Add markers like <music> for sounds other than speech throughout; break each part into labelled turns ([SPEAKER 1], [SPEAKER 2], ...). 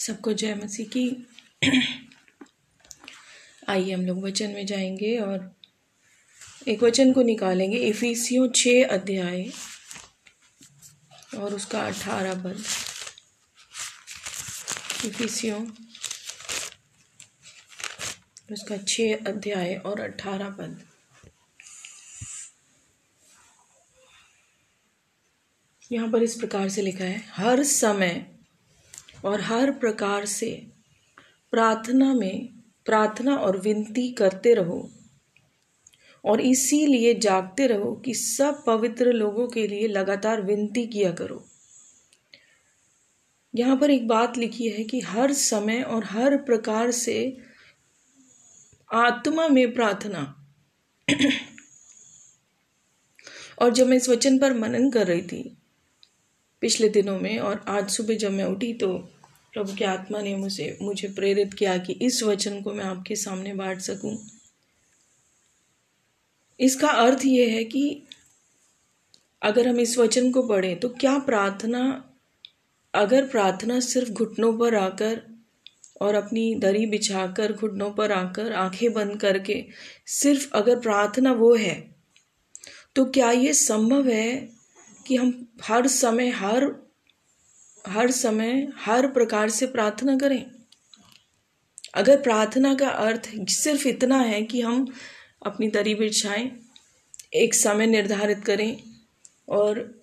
[SPEAKER 1] सबको जय मसीह की। <clears throat> आइए हम लोग वचन में जाएँगे और एक वचन को निकालेंगे। इफिसियों छ अध्याय और उसका अठारह पद इफिसियों उसका छ अध्याय और अठारह पद यहाँ पर इस प्रकार से लिखा है, हर समय और हर प्रकार से प्रार्थना में प्रार्थना और विनती करते रहो और इसीलिए जागते रहो कि सब पवित्र लोगों के लिए लगातार विनती किया करो। यहाँ पर एक बात लिखी है कि हर समय और हर प्रकार से आत्मा में प्रार्थना। और जब मैं इस वचन पर मनन कर रही थी पिछले दिनों में और आज सुबह जब मैं उठी तो प्रभु की आत्मा ने मुझे मुझे प्रेरित किया कि इस वचन को मैं आपके सामने बांट सकूँ। इसका अर्थ यह है कि अगर हम इस वचन को पढ़ें तो क्या प्रार्थना, अगर प्रार्थना सिर्फ़ घुटनों पर आकर और अपनी दरी बिछाकर, घुटनों पर आकर, आँखें बंद करके सिर्फ़ अगर प्रार्थना वो है तो क्या ये संभव है कि हम हर समय, हर हर समय, हर प्रकार से प्रार्थना करें। अगर प्रार्थना का अर्थ सिर्फ़ इतना है कि हम अपनी दरी बिछाएँ, एक समय निर्धारित करें और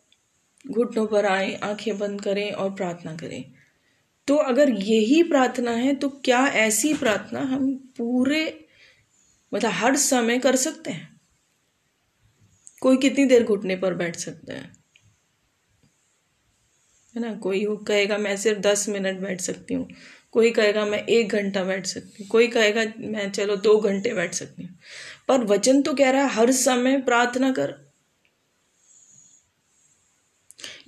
[SPEAKER 1] घुटनों पर आए, आँखें बंद करें और प्रार्थना करें। तो अगर यही प्रार्थना है तो क्या ऐसी प्रार्थना हम पूरे मतलब हर समय कर सकते हैं? कोई कितनी देर घुटने पर बैठ सकते हैं? है ना? कोई वो कहेगा, मैं सिर्फ़ दस मिनट बैठ सकती हूँ। कोई कहेगा, मैं एक घंटा बैठ सकती हूँ। कोई कहेगा, मैं, चलो, दो घंटे बैठ सकती हूँ। पर वचन तो कह रहा है, हर समय प्रार्थना कर।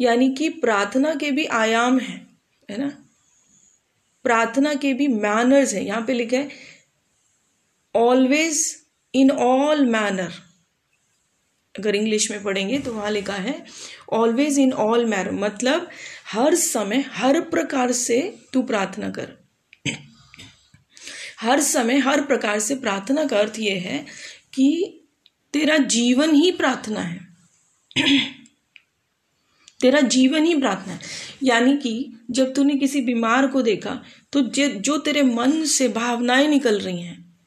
[SPEAKER 1] यानी कि प्रार्थना के भी आयाम है है ना? प्रार्थना के भी मैनर्स है। यहाँ पे लिखा है ऑलवेज इन ऑल मैनर अगर इंग्लिश में पढ़ेंगे तो वहाँ लिखा है ऑलवेज इन ऑल मैनर मतलब हर समय, हर प्रकार से तू प्रार्थना कर। हर समय, हर प्रकार से प्रार्थना का अर्थ यह है कि तेरा जीवन ही प्रार्थना है। तेरा जीवन ही प्रार्थना है। यानी कि जब तूने किसी बीमार को देखा तो जो तेरे मन से भावनाएँ निकल रही हैं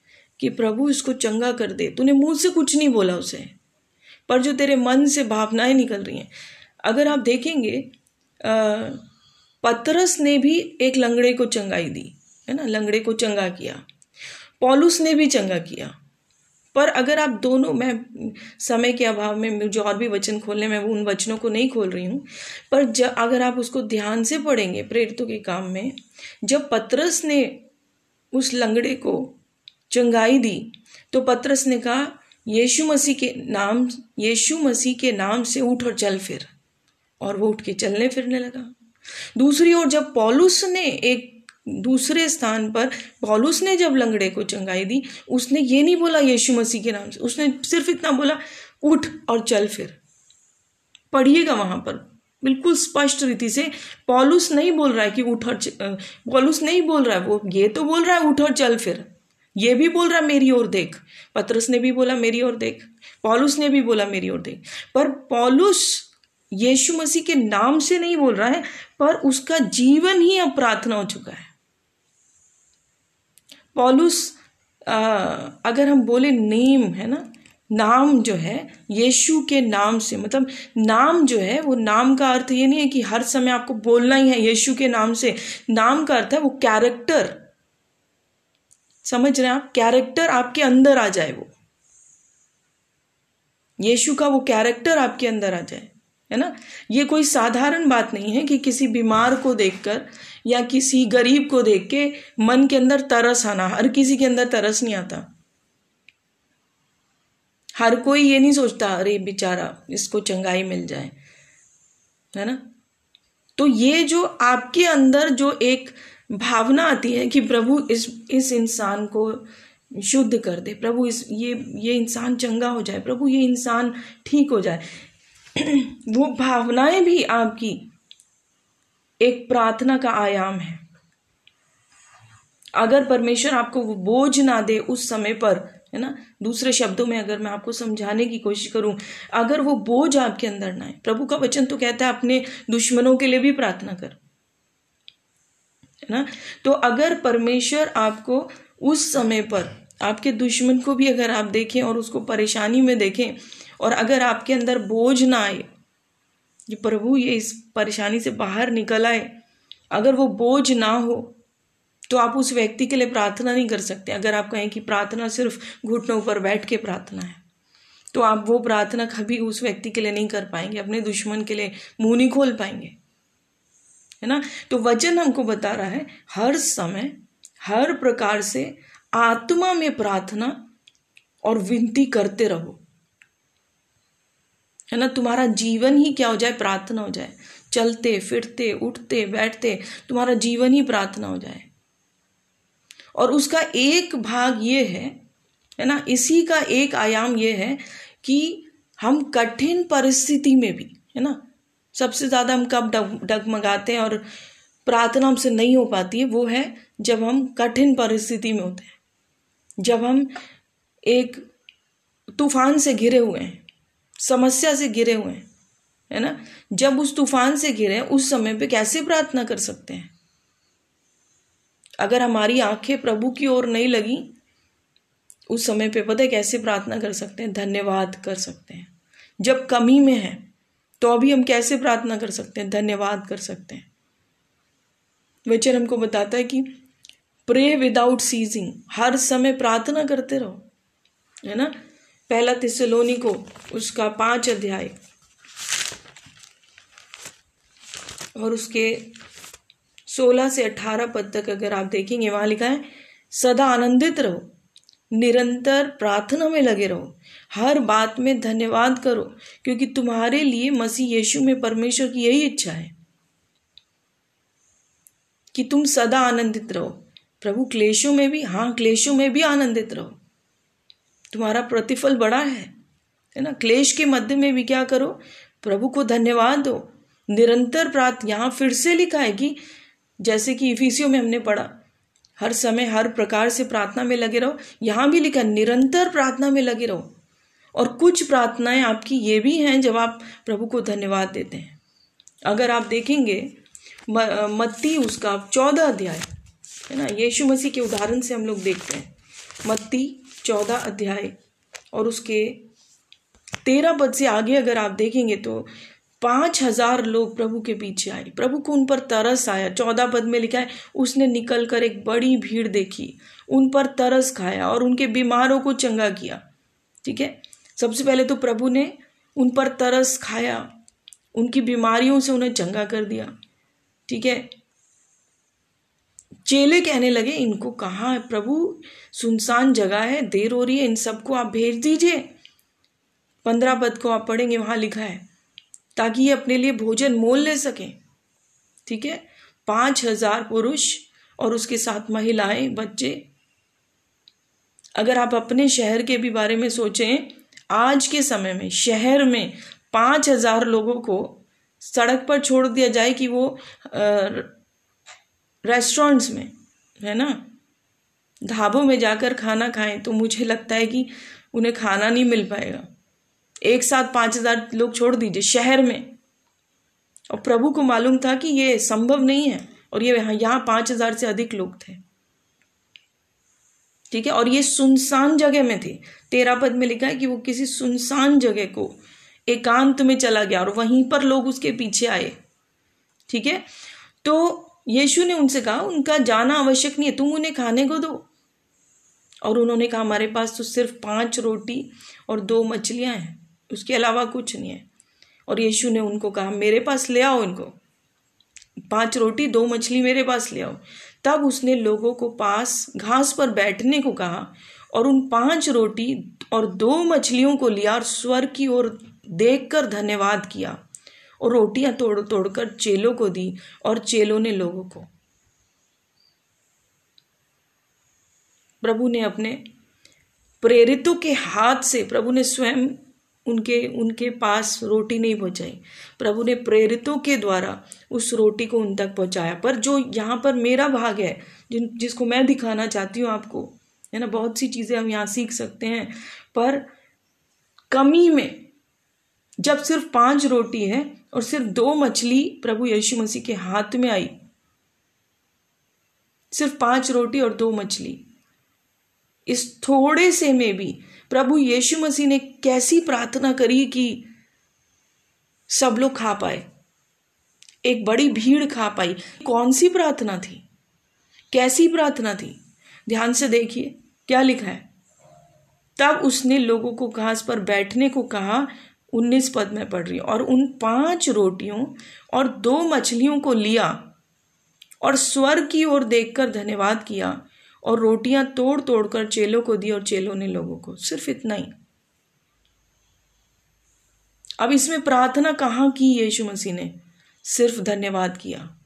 [SPEAKER 1] कि प्रभु इसको चंगा कर दे, तूने मुँह से कुछ नहीं बोला उसे। पर जो तेरे मन से भावनाएँ निकल रही हैं। अगर आप देखेंगे पतरस ने भी एक लंगड़े को चंगाई दी, है ना? लंगड़े को चंगा किया। पॉलुस ने भी चंगा किया। पर अगर आप दोनों, मैं समय के अभाव में, मुझे और भी वचन खोलने, में उन वचनों को नहीं खोल रही हूँ। पर जब अगर आप उसको ध्यान से पढ़ेंगे, प्रेरितों के काम में, जब पतरस ने उस लंगड़े को चंगाई दी तो पतरस ने कहा यीशु मसीह के नाम, यीशु मसीह के नाम से उठ और चल फिर। और वो उठ के चलने फिरने लगा। दूसरी ओर जब पॉलुस ने एक दूसरे स्थान पर, पॉलुस ने जब लंगड़े को चंगाई दी, उसने ये नहीं बोला यीशु मसीह के नाम से, उसने सिर्फ़ इतना बोला, उठ और चल फिर। पढ़िएगा वहाँ पर, बिल्कुल स्पष्ट रीति से पॉलुस नहीं बोल रहा है कि उठ और पॉलुस नहीं बोल रहा है वो, ये तो बोल रहा है उठ और चल फिर। ये भी बोल रहा मेरी ओर देख। पत्रस ने भी बोला, मेरी ओर देख। पॉलुस ने भी बोला, मेरी ओर देख। पर पॉलुस यीशु मसीह के नाम से नहीं बोल रहा है, पर उसका जीवन ही अब प्रार्थना हो चुका है। पॉलुस अगर हम बोले नेम, है ना? नाम जो है, यीशु के नाम से मतलब नाम जो है, वो नाम का अर्थ ये नहीं है कि हर समय आपको बोलना ही है यीशु के नाम से। नाम का अर्थ है वो कैरेक्टर समझ रहे हैं आप? कैरेक्टर आपके अंदर आ जाए वो। यीशु का वो कैरेक्टर आपके अंदर आ जाए, है ना? ये कोई साधारण बात नहीं है कि किसी बीमार को देखकर या किसी गरीब को देख के मन के अंदर तरस आना, हर किसी के अंदर तरस नहीं आता। हर कोई ये नहीं सोचता, अरे बेचारा, इसको चंगाई मिल जाए, है ना? तो ये जो आपके अंदर जो एक भावना आती है कि प्रभु इस इस इंसान को शुद्ध कर दे। प्रभु इस, ये ये इंसान चंगा हो जाए, प्रभु ये इंसान ठीक हो जाए। <clears throat> वो भावनाएँ भी आपकी एक प्रार्थना का आयाम है। अगर परमेश्वर आपको वो बोझ ना दे उस समय पर, है ना? दूसरे शब्दों में अगर मैं आपको समझाने की कोशिश करूँ, अगर वो बोझ आपके अंदर ना है प्रभु का वचन तो कहता है, अपने दुश्मनों के लिए भी प्रार्थना कर। है ना? तो अगर परमेश्वर आपको उस समय पर, आपके दुश्मन को भी अगर आप देखें और उसको परेशानी में देखें, और अगर आपके अंदर बोझ ना आए, कि प्रभु ये इस परेशानी से बाहर निकल आए, अगर वो बोझ ना हो तो आप उस व्यक्ति के लिए प्रार्थना नहीं कर सकते। अगर आप कहें कि प्रार्थना सिर्फ़ घुटनों पर बैठ के प्रार्थना है तो आप वो प्रार्थना कभी उस व्यक्ति के लिए नहीं कर पाएँगे, अपने दुश्मन के लिए मुँह नहीं खोल पाएँगे। है ना? तो वचन हमको बता रहा है, हर समय, हर प्रकार से आत्मा में प्रार्थना और विनती करते रहो। है ना? तुम्हारा जीवन ही क्या हो जाए? प्रार्थना हो जाए। चलते, फिरते, उठते, बैठते, तुम्हारा जीवन ही प्रार्थना हो जाए। और उसका एक भाग ये है है ना? इसी का एक आयाम ये है कि हम कठिन परिस्थिति में भी, है ना? सबसे ज़्यादा हम कब डगमगाते हैं और प्रार्थना हमसे नहीं हो पाती है, वो है जब हम कठिन परिस्थिति में होते हैं। जब हम एक तूफ़ान से घिरे हुए हैं, समस्या से घिरे हुए हैं, है ना? जब उस तूफ़ान से घिरे हैं, उस समय पे कैसे प्रार्थना कर सकते हैं? अगर हमारी आँखें प्रभु की ओर नहीं लगी, उस समय पे पता है कैसे प्रार्थना कर सकते हैं? धन्यवाद कर सकते हैं। जब कमी में है तो अभी हम कैसे प्रार्थना कर सकते हैं? धन्यवाद कर सकते हैं। वचन हमको बताता है कि प्रे विदाउट सीजिंग हर समय प्रार्थना करते रहो, है ना? पहला तिसलोनी को उसका पाँच अध्याय। और उसके सोलह से अठारह पद तक अगर आप देखेंगे, वहाँ लिखा है, सदा आनंदित रहो, निरंतर प्रार्थना में लगे रहो। हर बात में धन्यवाद करो, क्योंकि तुम्हारे लिए मसीह यीशु में परमेश्वर की यही इच्छा है कि तुम सदा आनंदित रहो। प्रभु क्लेशों में भी हाँ क्लेशों में भी आनंदित रहो। तुम्हारा प्रतिफल बड़ा है है ना? क्लेश के मध्य में भी क्या करो? प्रभु को धन्यवाद दो। निरंतर प्रार्थ यहाँ फिर से लिखा है कि, जैसे कि इफिसियो में हमने पढ़ा, हर समय हर प्रकार से प्रार्थना में लगे रहो। यहाँ भी लिखा निरंतर प्रार्थना में लगे रहो। और कुछ प्रार्थनाएँ आपकी ये भी हैं जब आप प्रभु को धन्यवाद देते हैं। अगर आप देखेंगे मत्ती उसका चौदह अध्याय, है ना? यीशु मसीह के उदाहरण से हम लोग देखते हैं। मत्ती चौदह अध्याय और उसके तेरह पद से आगे अगर आप देखेंगे तो पाँच हज़ार लोग प्रभु के पीछे आए। प्रभु को उन पर तरस आया। चौदह पद में लिखा है, उसने निकल कर एक बड़ी भीड़ देखी, उन पर तरस खाया और उनके बीमारों को चंगा किया। ठीक है? सबसे पहले तो प्रभु ने उन पर तरस खाया, उनकी बीमारियों से उन्हें चंगा कर दिया। ठीक है? चेले कहने लगे, इनको कहाँ है प्रभु? सुनसान जगह है, देर हो रही है, इन सबको आप भेज दीजिए। पंद्रह पद को आप पढ़ेंगे, वहाँ लिखा है, ताकि ये अपने लिए भोजन मोल ले सकें। ठीक है? पाँच हज़ार पुरुष और उसके साथ महिलाएँ, बच्चे। अगर आप अपने शहर के भी बारे में सोचें आज के समय में, शहर में पाँच हज़ार लोगों को सड़क पर छोड़ दिया जाए कि वो रेस्टोरेंट्स में, है ना? ढाबों में जाकर खाना खाएँ तो मुझे लगता है कि उन्हें खाना नहीं मिल पाएगा। एक साथ पाँच हज़ार लोग छोड़ दीजिए, शहर में। और प्रभु को मालूम था कि ये संभव नहीं है और ये यहाँ पाँच हज़ार से अधिक लोग थे। ठीक है? और ये सुनसान जगह में थे। तेरा पद में लिखा है कि वो किसी सुनसान जगह को एकांत में चला गया और वहीं पर लोग उसके पीछे आए। ठीक है? तो यीशु ने उनसे कहा, उनका जाना आवश्यक नहीं है, तुम उन्हें खाने को दो। और उन्होंने कहा, हमारे पास तो सिर्फ़ पाँच रोटी और दो मछलियाँ हैं, उसके अलावा कुछ नहीं है। और यीशु ने उनको कहा, मेरे पास ले आओ इनको। पाँच रोटी, दो मछली मेरे पास ले आओ। तब उसने लोगों को पास घास पर बैठने को कहा और उन पाँच रोटी और दो मछलियों को लिया और स्वर की ओर देखकर धन्यवाद किया और रोटियाँ तोड़ तोड़कर चेलों को दी और चेलों ने लोगों को। प्रभु ने अपने प्रेरितों के हाथ से प्रभु ने स्वयं उनके उनके पास रोटी नहीं पहुंचाई। प्रभु ने प्रेरितों के द्वारा उस रोटी को उन तक पहुँचाया। पर जो यहाँ पर मेरा भाग है, जिन, जिसको मैं दिखाना चाहती हूँ आपको, है ना, बहुत सी चीज़ें हम यहाँ सीख सकते हैं, पर कमी में जब सिर्फ़ पाँच रोटी है और सिर्फ़ दो मछली प्रभु यीशु मसीह के हाथ में आई, सिर्फ़ पाँच रोटी और दो मछली, इस थोड़े से में भी प्रभु यीशु मसीह ने कैसी प्रार्थना करी कि सब लोग खा पाए? एक बड़ी भीड़ खा पाई। कौन सी प्रार्थना थी? कैसी प्रार्थना थी? ध्यान से देखिए, क्या लिखा है? तब उसने लोगों को घास पर बैठने को कहा, उन्नीस पद में पढ़ रही और उन पाँच रोटियों और दो मछलियों को लिया और स्वर्ग की ओर देखकर धन्यवाद किया। और रोटियाँ तोड़ तोड़ कर चेलों को दी और चेलों ने लोगों को। सिर्फ़ इतना ही। अब इसमें प्रार्थना कहाँ की यीशु मसीह ने? सिर्फ़ धन्यवाद किया।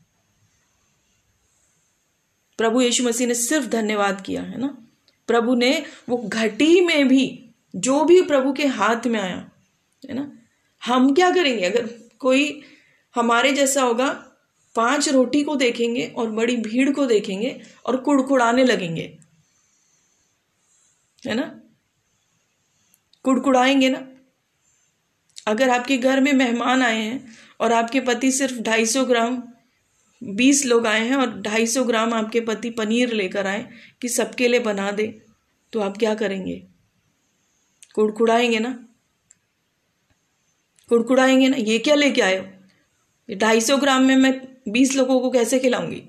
[SPEAKER 1] प्रभु यीशु मसीह ने सिर्फ़ धन्यवाद किया, है ना? प्रभु ने वो घटी में भी, जो भी प्रभु के हाथ में आया, है ना? हम क्या करेंगे? अगर कोई हमारे जैसा होगा पाँच रोटी को देखेंगे और बड़ी भीड़ को देखेंगे और कुड़कुड़ाने लगेंगे। है ना? कुड़कुड़ाएँगे ना? अगर आपके घर में मेहमान आए हैं और आपके पति सिर्फ़ ढाई सौ ग्राम, बीस लोग आए हैं और ढाई सौ ग्राम आपके पति पनीर लेकर आए कि सबके लिए बना दे तो आप क्या करेंगे? कुड़कुड़ाएँगे ना? कुड़कुड़ाएँगे ना? ये क्या लेके आए हो? ढाई सौ ग्राम में मैं बीस लोगों को कैसे खिलाऊँगी?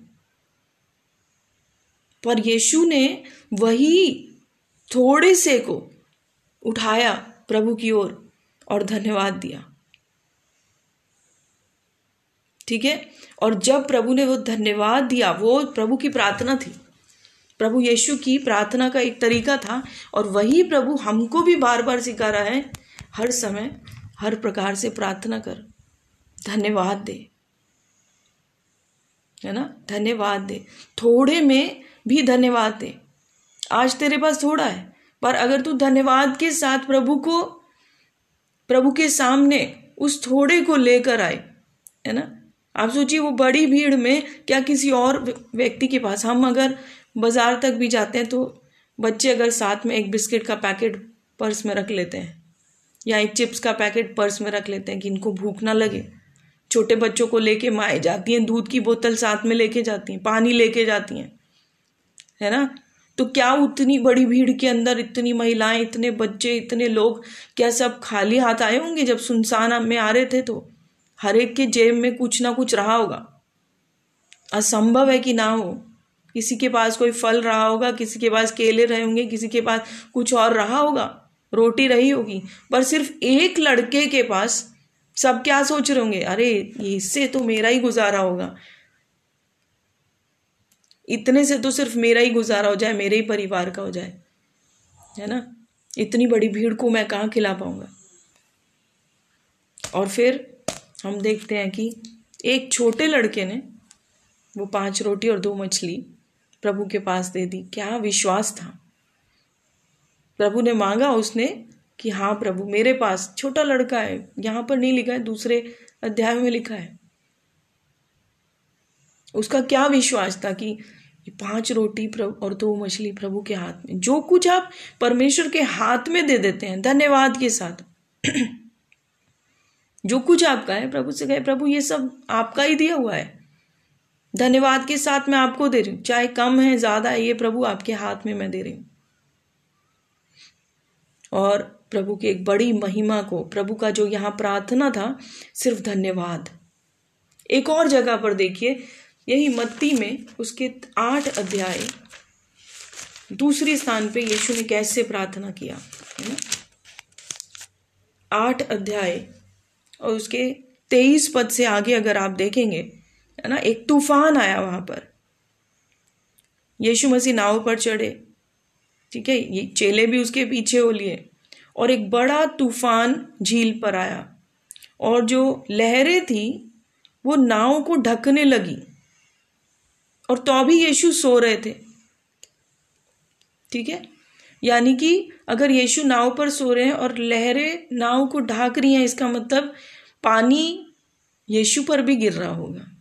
[SPEAKER 1] पर यीशु ने वही थोड़े से को उठाया प्रभु की ओर और, और धन्यवाद दिया। ठीक है? और जब प्रभु ने वो धन्यवाद दिया वो प्रभु की प्रार्थना थी। प्रभु यीशु की प्रार्थना का एक तरीका था और वही प्रभु हमको भी बार बार सिखा रहा है हर समय हर प्रकार से प्रार्थना कर धन्यवाद दे। है ना? धन्यवाद दे। थोड़े में भी धन्यवाद दे। आज तेरे पास थोड़ा है, पर अगर तू धन्यवाद के साथ प्रभु को, प्रभु के सामने उस थोड़े को लेकर आए, है ना? आप सोचिए, वो बड़ी भीड़ में क्या किसी और व्यक्ति के पास। हम अगर बाज़ार तक भी जाते हैं तो बच्चे अगर साथ में एक बिस्किट का पैकेट पर्स में रख लेते हैं, या एक चिप्स का पैकेट पर्स में रख लेते हैं कि इनको भूख ना लगे छोटे बच्चों को लेके माए जाती हैं, दूध की बोतल साथ में लेके जाती हैं, पानी लेके जाती हैं, है ना? तो क्या उतनी बड़ी भीड़ के अंदर इतनी महिलाएँ, इतने बच्चे, इतने लोग, क्या सब खाली हाथ आए होंगे जब सुनसान में आ रहे थे? तो हर एक के जेब में कुछ ना कुछ रहा होगा। असंभव है कि ना हो। किसी के पास कोई फल रहा होगा, किसी के पास केले रहे होंगे, किसी के पास कुछ और रहा होगा। रोटी रही होगी। पर सिर्फ़ एक लड़के के पास सब क्या सोच रहे होंगे? अरे, इससे तो मेरा ही गुजारा होगा। इतने से तो सिर्फ़ मेरा ही गुजारा हो जाए, मेरे ही परिवार का हो जाए। है ना? इतनी बड़ी भीड़ को मैं कहाँ खिला पाऊँगा? और फिर हम देखते हैं कि एक छोटे लड़के ने वो पाँच रोटी और दो मछली प्रभु के पास दे दी। क्या विश्वास था। प्रभु ने मांगा, उसने कि हाँ प्रभु, मेरे पास छोटा लड़का है, यहाँ पर नहीं लिखा है, दूसरे अध्याय में लिखा है। उसका क्या विश्वास था कि पाँच रोटी प्रभु और दो मछली प्रभु के हाथ में, जो कुछ आप परमेश्वर के हाथ में दे देते हैं, धन्यवाद के साथ। <clears throat> जो कुछ आपका है, प्रभु से कहे, प्रभु, ये सब आपका ही दिया हुआ है। धन्यवाद के साथ मैं आपको दे रही हूँ। चाहे कम है, ज़्यादा है, ये प्रभु आपके हाथ में मैं दे रही हूँ। और प्रभु की एक बड़ी महिमा को, प्रभु का जो यहाँ प्रार्थना था, सिर्फ़ धन्यवाद। एक और जगह पर देखिए, यही मत्ती में उसके आठ अध्याय, दूसरे स्थान पे यीशु ने कैसे प्रार्थना किया, है ना? आठ अध्याय, और उसके तेईस पद से आगे अगर आप देखेंगे, है ना, एक तूफ़ान आया वहाँ पर। यीशु मसीह नाव पर चढ़े, ठीक है? ये चेले भी उसके पीछे हो लिए। और एक बड़ा तूफ़ान झील पर आया। और जो लहरें थी, वो नाव को ढकने लगी। और तो भी यीशु सो रहे थे। ठीक है? यानी कि अगर यीशु नाव पर सो रहे हैं और लहरें नाव को ढाक रही हैं, इसका मतलब पानी यीशु पर भी गिर रहा होगा।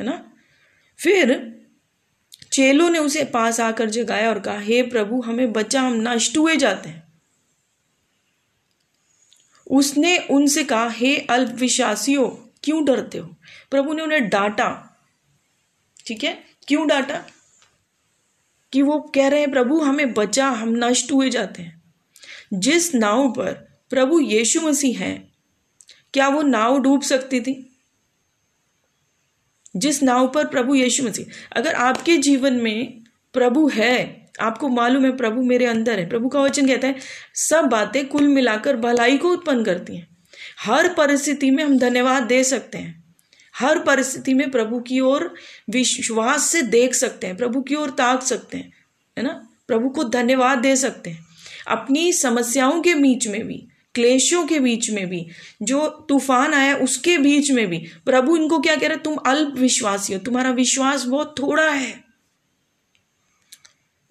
[SPEAKER 1] है ना? फिर चेलों ने उसे पास आकर जगाया और कहा, हे प्रभु, हमें बचा, हम नष्ट हुए जाते हैं। उसने उनसे कहा, हे अल्पविश्वासियों, क्यों डरते हो? प्रभु ने उन्हें डांटा। ठीक है? क्यों डांटा? कि वो कह रहे हैं, प्रभु, हमें बचा, हम नष्ट हुए जाते हैं। जिस नाव पर प्रभु यीशु मसीह हैं, क्या वो नाव डूब सकती थी? जिस नाव पर प्रभु यीशु मसीह, अगर आपके जीवन में प्रभु है, आपको मालूम है प्रभु मेरे अंदर है। प्रभु का वचन कहता है, सब बातें कुल मिलाकर भलाई को उत्पन्न करती हैं। हर परिस्थिति में हम धन्यवाद दे सकते हैं। हर परिस्थिति में प्रभु की ओर विश्वास से देख सकते हैं, प्रभु की ओर ताक सकते हैं, है ना? प्रभु को धन्यवाद दे सकते हैं। अपनी समस्याओं के बीच में भी क्लेशों के बीच में भी, जो तूफ़ान आया उसके बीच में भी, प्रभु इनको क्या कह रहे तुम अल्प विश्वासी हो, तुम्हारा विश्वास बहुत थोड़ा है।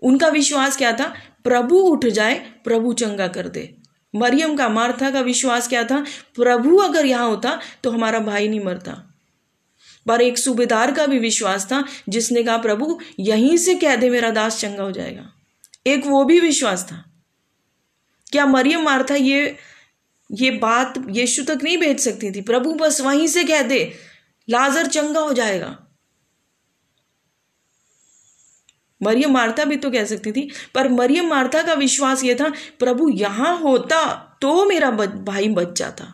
[SPEAKER 1] उनका विश्वास क्या था? प्रभु उठ जाए, प्रभु चंगा कर दे। मरियम का, मार्था का विश्वास क्या था? प्रभु अगर यहाँ होता तो हमारा भाई नहीं मरता। पर एक सूबेदार का भी विश्वास था, जिसने कहा, प्रभु, यहीं से कह दे, मेरा दास चंगा हो जाएगा। एक वो भी विश्वास था। क्या मरियम, मार्था ये ये बात यीशु तक नहीं भेज सकती थी। प्रभु बस वहीं से कह दे, लाजर चंगा हो जाएगा। मरियम मार्था भी तो कह सकती थी, पर मरियम मार्था का विश्वास यह था, प्रभु यहाँ होता तो मेरा भाई बच जाता।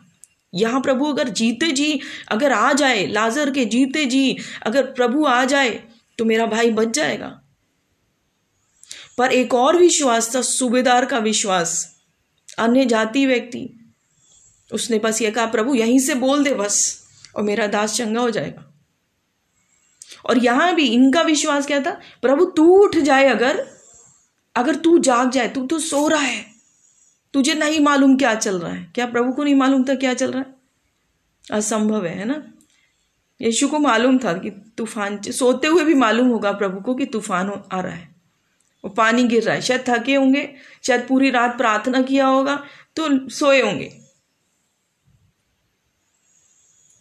[SPEAKER 1] यहाँ प्रभु अगर जीते जी, अगर आ जाए, लाजर के जीते जी, अगर प्रभु आ जाए तो मेरा भाई बच जाएगा। पर एक और विश्वास था, सूबेदार का विश्वास। अन्य जाति व्यक्ति उसने बस ये कहा, प्रभु, यहीं से बोल दे बस, और मेरा दास चंगा हो जाएगा। और यहाँ भी इनका विश्वास क्या था? प्रभु, तू उठ जाए अगर अगर तू जाग जाए, तू तो सो रहा है। तुझे नहीं मालूम क्या चल रहा है। क्या प्रभु को नहीं मालूम था क्या चल रहा है? असंभव है है ना? यीशु को मालूम था कि तूफ़ान, सोते हुए भी मालूम होगा प्रभु को कि तूफ़ान आ रहा है। वो पानी गिर रहा है। शायद थके होंगे, शायद पूरी रात प्रार्थना किया होगा तो सोए होंगे।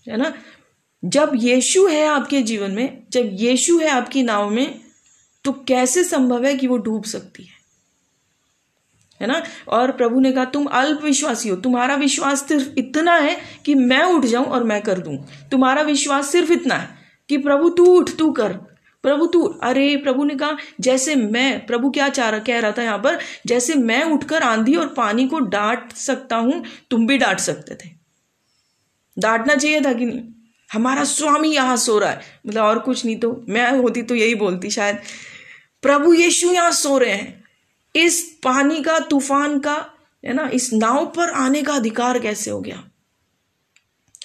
[SPEAKER 1] है ना? जब यीशु है आपके जीवन में, जब यीशु है आपकी नाव में तो कैसे संभव है कि वो डूब सकती है? है ना? और प्रभु ने कहा, तुम अल्प विश्वासी हो। तुम्हारा विश्वास सिर्फ़ इतना है कि मैं उठ जाऊँ और मैं कर दूँ। तुम्हारा विश्वास सिर्फ़ इतना है कि प्रभु, तू उठ, तू कर। प्रभु, तू अरे, प्रभु ने कहा, जैसे मैं, प्रभु क्या चाह कह रहा था यहाँ पर, जैसे मैं उठकर आंधी और पानी को डांट सकता हूँ, तुम भी डांट सकते थे। डांटना चाहिए था कि नहीं? हमारा स्वामी यहाँ सो रहा है। मतलब और कुछ नहीं तो मैं होती तो यही बोलती शायद, प्रभु यीशु यहाँ सो रहे हैं। इस पानी का, तूफ़ान का, है ना, इस नाव पर आने का अधिकार कैसे हो गया?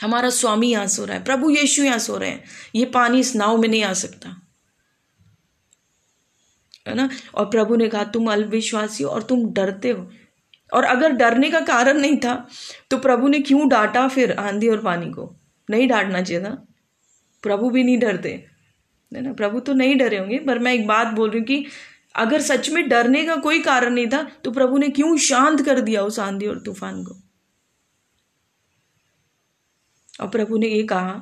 [SPEAKER 1] हमारा स्वामी यहाँ सो रहा है। प्रभु यीशु यहाँ सो रहे हैं। ये पानी इस नाव में नहीं आ सकता। है ना? और प्रभु ने कहा, तुम अल्पविश्वासी हो और तुम डरते हो। और अगर डरने का कारण नहीं था तो प्रभु ने क्यों डांटा फिर आंधी और पानी को? नहीं डांटना चाहिए था। प्रभु भी नहीं डरते। है ना? प्रभु तो नहीं डरे होंगे, पर मैं एक बात बोल रही हूँ कि अगर सच में डरने का कोई कारण नहीं था तो प्रभु ने क्यों शांत कर दिया उस आंधी और तूफ़ान को? और प्रभु ने ये कहा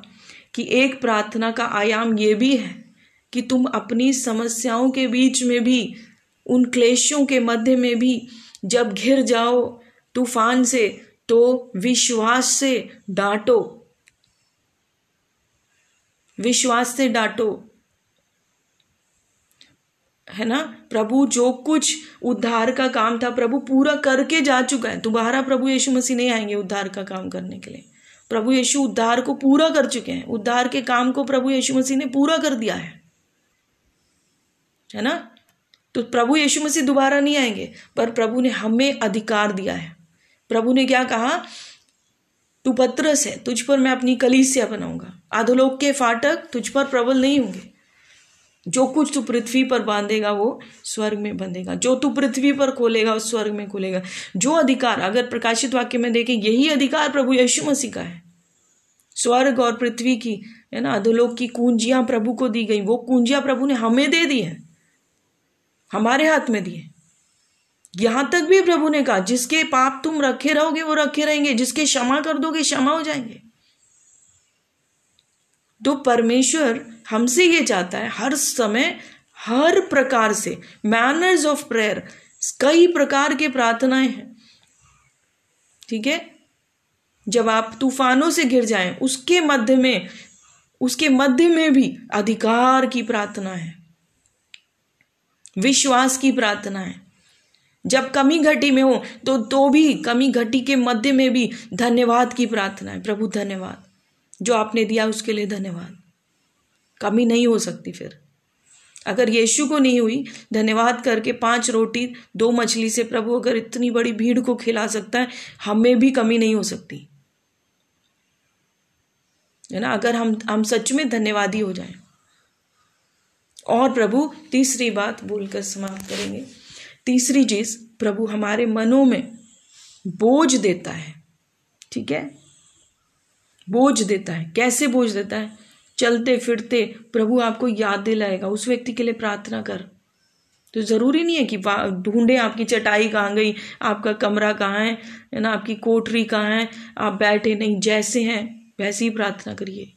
[SPEAKER 1] कि एक प्रार्थना का आयाम ये भी है कि तुम अपनी समस्याओं के बीच में भी, उन क्लेशों के मध्य में भी जब घिर जाओ तूफ़ान से तो विश्वास से डांटो। विश्वास से डांटो। है ना? प्रभु जो कुछ उद्धार का काम था, प्रभु पूरा करके जा चुका है। दोबारा प्रभु यीशु मसीह नहीं आएँगे उद्धार का काम करने के लिए। प्रभु यीशु उद्धार को पूरा कर चुके हैं। उद्धार के काम को प्रभु यीशु मसीह ने पूरा कर दिया है। है ना? तो प्रभु यीशु मसीह दोबारा नहीं आएँगे, पर प्रभु ने हमें अधिकार दिया है। प्रभु ने क्या कहा? तू पत्रस है, तुझ पर मैं अपनी कलीसिया बनाऊँगा। आधोलोक के फाटक तुझ पर प्रबल नहीं होंगे। जो कुछ तू पृथ्वी पर बांधेगा, वो स्वर्ग में बंधेगा। जो तू पृथ्वी पर खोलेगा, वो स्वर्ग में खोलेगा। जो अधिकार, अगर प्रकाशित वाक्य में देखें, यही अधिकार प्रभु यीशु मसीह का है। स्वर्ग और पृथ्वी की, है ना अधोलोक की कुंजियाँ प्रभु को दी गई। वो कुंजियाँ प्रभु ने हमें दे दी है। हमारे हाथ में दिए। यहाँ तक भी प्रभु ने कहा, जिसके पाप तुम रखे रहोगे, वो रखे रहेंगे। जिसके क्षमा कर दोगे, क्षमा हो जाएँगे। तो परमेश्वर हमसे ये चाहता है, हर समय, हर प्रकार से मैनर्स ऑफ़ प्रेयर कई प्रकार के प्रार्थनाएँ हैं। ठीक है? जब आप तूफानों से गिर जाएँ, उसके मध्य में, उसके मध्य में भी अधिकार की प्रार्थना है। विश्वास की प्रार्थना है। जब कमी घटी में हो तो तो भी कमी घटी के मध्य में भी धन्यवाद की प्रार्थना है। प्रभु, धन्यवाद। जो आपने दिया उसके लिए धन्यवाद। कमी नहीं हो सकती फिर। अगर यीशु को नहीं हुई, धन्यवाद करके पाँच रोटी, दो मछली से प्रभु अगर इतनी बड़ी भीड़ को खिला सकता है, हमें भी कमी नहीं हो सकती। है ना? अगर हम हम सच में धन्यवादी हो जाएँ और प्रभु तीसरी बात बोलकर समाप्त करेंगे। तीसरी चीज़, प्रभु हमारे मनों में बोझ देता है। ठीक है? बोझ देता है। कैसे बोझ देता है? चलते फिरते प्रभु आपको याद दिलाएगा। उस व्यक्ति के लिए प्रार्थना कर। तो ज़रूरी नहीं है कि ढूंढे आपकी चटाई कहाँ गई, आपका कमरा कहाँ है ना? आपकी कोठरी कहाँ है? आप बैठे नहीं, जैसे हैं, वैसे ही प्रार्थना करिए।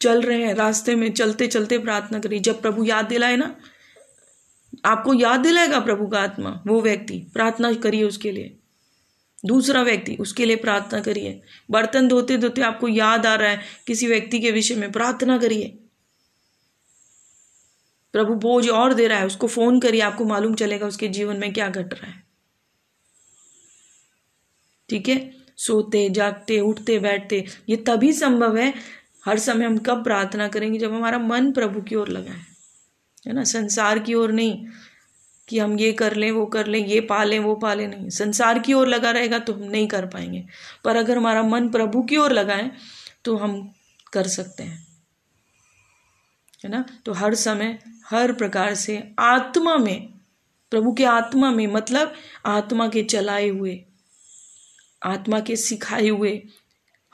[SPEAKER 1] चल रहे हैं, रास्ते में चलते चलते प्रार्थना करिए जब प्रभु याद दिलाए ना, आपको याद दिलाएगा प्रभु का आत्मा, वो व्यक्ति प्रार्थना करिए उसके लिए। दूसरा व्यक्ति उसके लिए प्रार्थना करिए। बर्तन धोते धोते आपको याद आ रहा है, किसी व्यक्ति के विषय में प्रार्थना करिए। प्रभु बोझ और दे रहा है, उसको फ़ोन करिए, आपको मालूम चलेगा उसके जीवन में क्या घट रहा है। ठीक है? सोते, जागते, उठते, बैठते, ये तभी संभव है हर समय हम कब प्रार्थना करेंगे जब हमारा मन प्रभु की ओर लगा है? है ना? संसार की ओर नहीं कि हम ये कर लें, वो कर लें, ये पालें, वो पालें नहीं। संसार की ओर लगा रहेगा तो हम नहीं कर पाएँगे। पर अगर हमारा मन प्रभु की ओर लगा है तो हम कर सकते हैं। है ना? तो हर समय, हर प्रकार से आत्मा में, प्रभु के आत्मा में मतलब आत्मा के चलाए हुए, आत्मा के सिखाए हुए,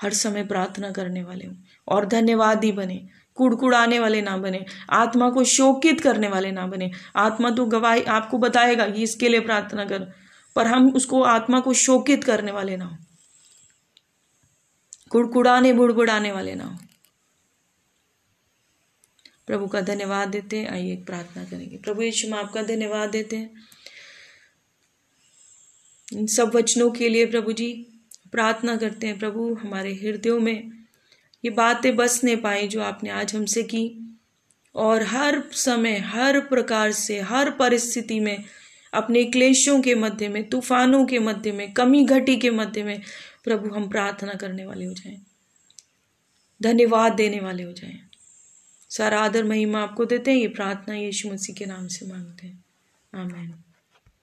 [SPEAKER 1] हर समय प्रार्थना करने वाले हों। और धन्यवाद बने, कुड़कुड़ाने वाले ना बने, आत्मा को शोकित करने वाले ना बने। आत्मा तो गवाही आपको बताएगा कि इसके लिए प्रार्थना कर, पर हम उसको, आत्मा को शोकित करने वाले ना। हो कुड़कुड़ाने, बुड़बुड़ाने वाले ना। हो प्रभु का धन्यवाद देते हैं, आइए प्रार्थना करेंगे। प्रभु यीशु, हम आपका धन्यवाद देते हैं। इन सब वचनों के लिए प्रभु जी प्रार्थना करते हैं। प्रभु, हमारे हृदयों में ये बातें बस नहीं पाई जो आपने आज हमसे की। और हर समय, हर प्रकार से, हर परिस्थिति में, अपने क्लेशों के मध्य में, तूफानों के मध्य में, कमी घटी के मध्य में, प्रभु हम प्रार्थना करने वाले हो जाएँ। धन्यवाद देने वाले हो जाएँ। सारा आदर महिमा आपको देते हैं। ये प्रार्थना यीशु मसीह के नाम से मांगते हैं। आमीन।